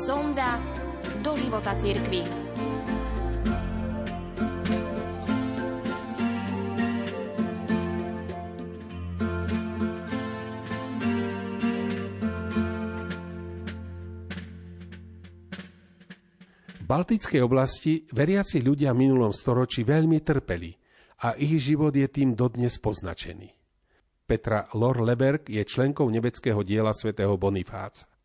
sonda do života cirkvi. Baltickej oblasti veriaci ľudia v minulom storočí veľmi trpeli a ich život je tým dodnes poznačený. Petra Lorleberg je členkou nebeckého diela svätého Bonifáca.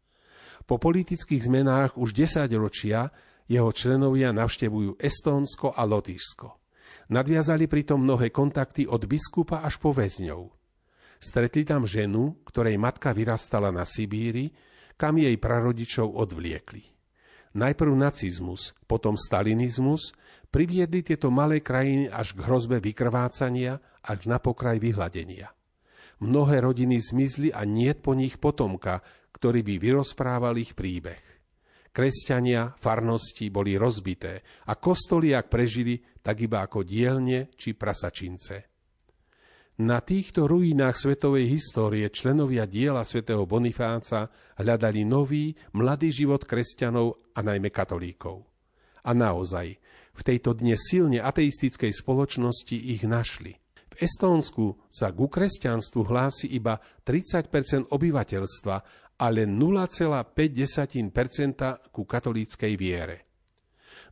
Po politických zmenách už 10 ročia jeho členovia navštevujú Estónsko a Lotyšsko. Nadviazali pritom mnohé kontakty od biskupa až po väzňov. Stretli tam ženu, ktorej matka vyrastala na Sibíri, kam jej prarodičov odvliekli. Najprv nacizmus, potom stalinizmus priviedli tieto malé krajiny až k hrozbe vykrvácania, až na pokraj vyhladenia. Mnohé rodiny zmizli a niet po nich potomka, ktorý by vyrozprával ich príbeh. Kresťania, farnosti boli rozbité a kostoly, ak prežili, tak iba ako dielne či prasačince. Na týchto ruinách svetovej histórie členovia diela svätého Bonifáca hľadali nový, mladý život kresťanov a najmä katolíkov. A naozaj, v tejto dne silne ateistickej spoločnosti ich našli. V Estónsku sa ku kresťanstvu hlási iba 30% obyvateľstva, ale 0,5% ku katolíckej viere.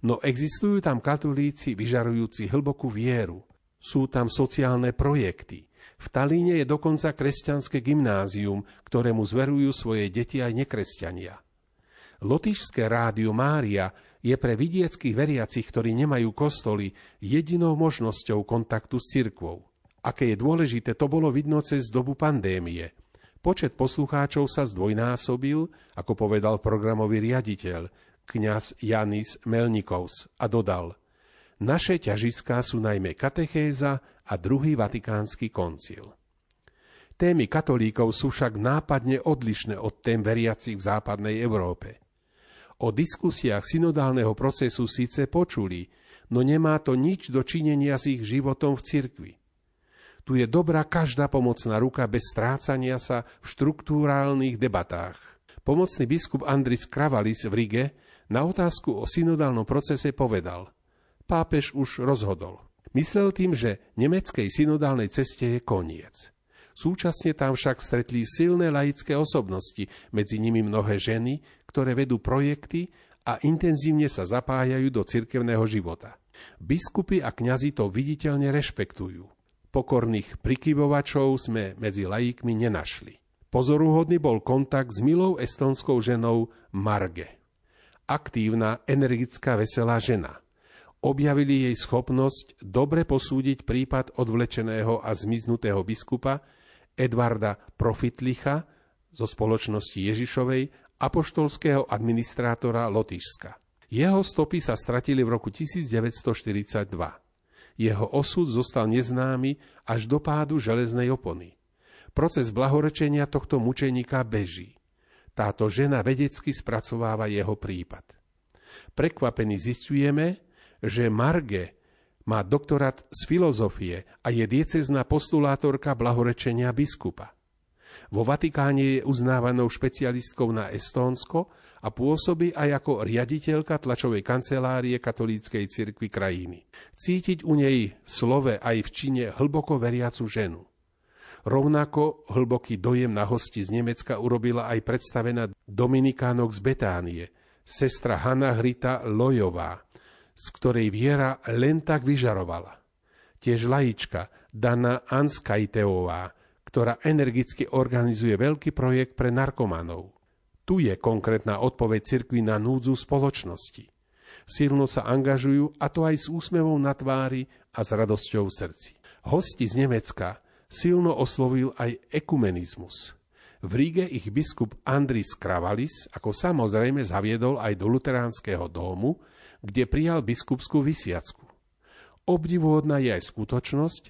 No existujú tam katolíci vyžarujúci hlbokú vieru, sú tam sociálne projekty. V Talíne je dokonca kresťanské gymnázium, ktorému zverujú svoje deti aj nekresťania. Lotyšské rádio Mária je pre vidieckých veriacich, ktorí nemajú kostoly, jedinou možnosťou kontaktu s cirkvou. Aké je dôležité, to bolo vidno cez dobu pandémie. Počet poslucháčov sa zdvojnásobil, ako povedal programový riaditeľ, kňaz Janis Melnikovs, a dodal – naše ťažiská sú najmä katechéza a druhý vatikánsky koncil. Témy katolíkov sú však nápadne odlišné od tém veriacich v západnej Európe. O diskusiách synodálneho procesu síce počuli, no nemá to nič do činenia s ich životom v cirkvi. Tu je dobrá každá pomocná ruka bez strácania sa v štruktúrálnych debatách. Pomocný biskup Andris Kravalis v Rige na otázku o synodálnom procese povedal – pápež už rozhodol. Myslel tým, že nemeckej synodálnej ceste je koniec. Súčasne tam však stretli silné laické osobnosti, medzi nimi mnohé ženy, ktoré vedú projekty a intenzívne sa zapájajú do cirkevného života. Biskupy a kňazi to viditeľne rešpektujú. Pokorných prikyvovačov sme medzi laikmi nenašli. Pozoruhodný bol kontakt s milou estonskou ženou Marge. Aktívna, energická, veselá žena – objavili jej schopnosť dobre posúdiť prípad odvlečeného a zmiznutého biskupa Edvarda Profitlicha zo spoločnosti Ježišovej, apoštolského administrátora Lotyšska. Jeho stopy sa stratili v roku 1942. Jeho osud zostal neznámy až do pádu železnej opony. Proces blahorečenia tohto mučeníka beží. Táto žena vedecky spracováva jeho prípad. Prekvapení zistujeme, že Marge má doktorát z filozofie a je diecezná postulátorka blahorečenia biskupa. Vo Vatikáne je uznávanou špecialistkou na Estónsko a pôsobí aj ako riaditeľka tlačovej kancelárie katolíckej cirkvi krajiny. Cítiť u nej v slove aj v čine hlboko veriacu ženu. Rovnako hlboký dojem na hosti z Nemecka urobila aj predstavená Dominikánok z Betánie, sestra Hanna Hrita Lojová, z ktorej viera len tak vyžarovala. Tiež lajička Dana Anskajteová, ktorá energicky organizuje veľký projekt pre narkomanov. Tu je konkrétna odpoveď cirkvi na núdzu spoločnosti. Silno sa angažujú, a to aj s úsmevom na tvári a s radosťou v srdci. Hosti z Nemecka silno oslovil aj ekumenizmus. V Ríge ich biskup Andris Kravalis ako samozrejme zaviedol aj do luteránskeho domu, kde prijal biskupskú vysviacku. Obdivuhodná je aj skutočnosť,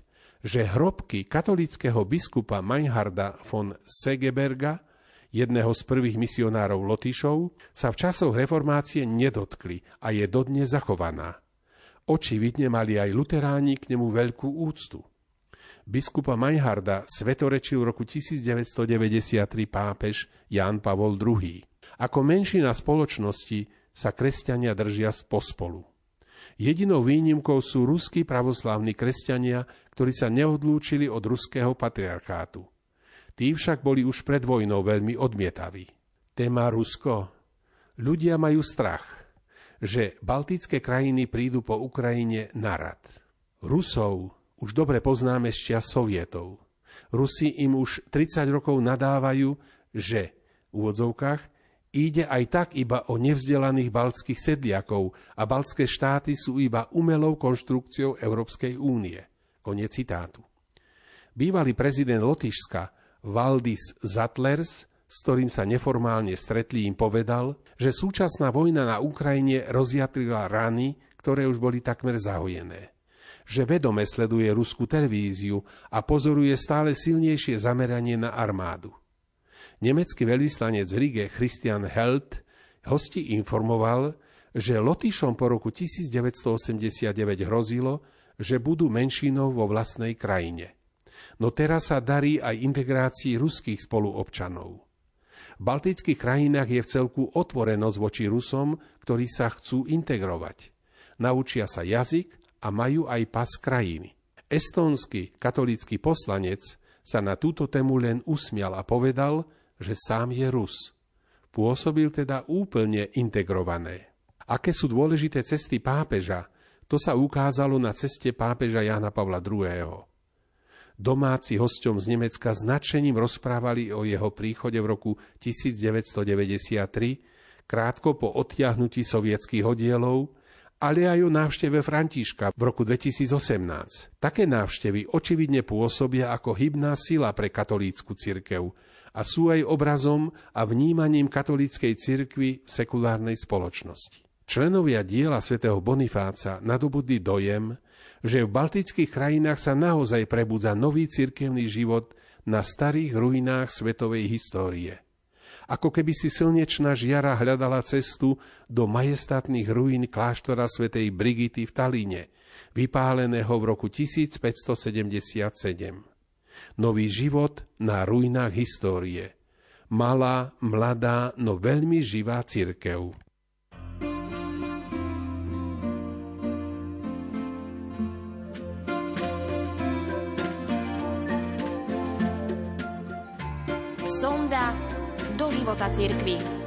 že hrobky katolického biskupa Meinharda von Segeberga, jedného z prvých misionárov Lotyšov, sa v časoch reformácie nedotkli a je dodne zachovaná. Očividne mali aj luteráni k nemu veľkú úctu. Biskupa Meinharda svetorečil v roku 1993 pápež Ján Pavol II Ako menšina spoločnosti sa kresťania držia pospolu. Jedinou výnimkou sú ruskí pravoslávni kresťania, ktorí sa neodlúčili od ruského patriarchátu. Tí však boli už pred vojnou veľmi odmietaví. Téma Rusko. Ľudia majú strach, že baltické krajiny prídu po Ukrajine na rad. Rusov už dobre poznáme z čas sovietov. Rusi im už 30 rokov nadávajú, že v úvodzovkách ide aj tak iba o nevzdelaných baltských sedliakov a baltské štáty sú iba umelou konštrukciou Európskej únie. Konec citátu. Bývalý prezident Lotyšska Valdis Zatlers, s ktorým sa neformálne stretli, im povedal, že súčasná vojna na Ukrajine rozjatrila rany, ktoré už boli takmer zahojené že vedome sleduje ruskú televíziu a pozoruje stále silnejšie zameranie na armádu. Nemecký veľvyslanec v Rige Christian Held hosti informoval, že Lotyšom po roku 1989 hrozilo, že budú menšinou vo vlastnej krajine. No teraz sa darí aj integrácii ruských spoluobčanov. V baltických krajinách je v celku otvorenosť voči Rusom, ktorí sa chcú integrovať. Naučia sa jazyk a majú aj pas krajiny. Estónsky katolícky poslanec sa na túto tému len usmial a povedal, že sám je Rus. Pôsobil teda úplne integrované. Aké sú dôležité cesty pápeža, to sa ukázalo na ceste pápeža Jana Pavla II. Domáci hosťom z Nemecka značením rozprávali o jeho príchode v roku 1993, krátko po odtiahnutí sovietských oddielov, ale aj o návšteve Františka v roku 2018. Také návštevy očividne pôsobia ako hybná sila pre katolícku cirkev, a sú aj obrazom a vnímaním katolíckej cirkvy v sekulárnej spoločnosti. Členovia diela svätého Bonifáca nadobudli dojem, že v baltických krajinách sa naozaj prebudza nový cirkevný život na starých ruinách svetovej histórie. Ako keby si slnečná žiara hľadala cestu do majestátnych ruín kláštora svätej Brigity v Talíne, vypáleného v roku 1577 nový život na ruinách histórie. Malá, mladá, no veľmi živá církev. Sonda do života církvy.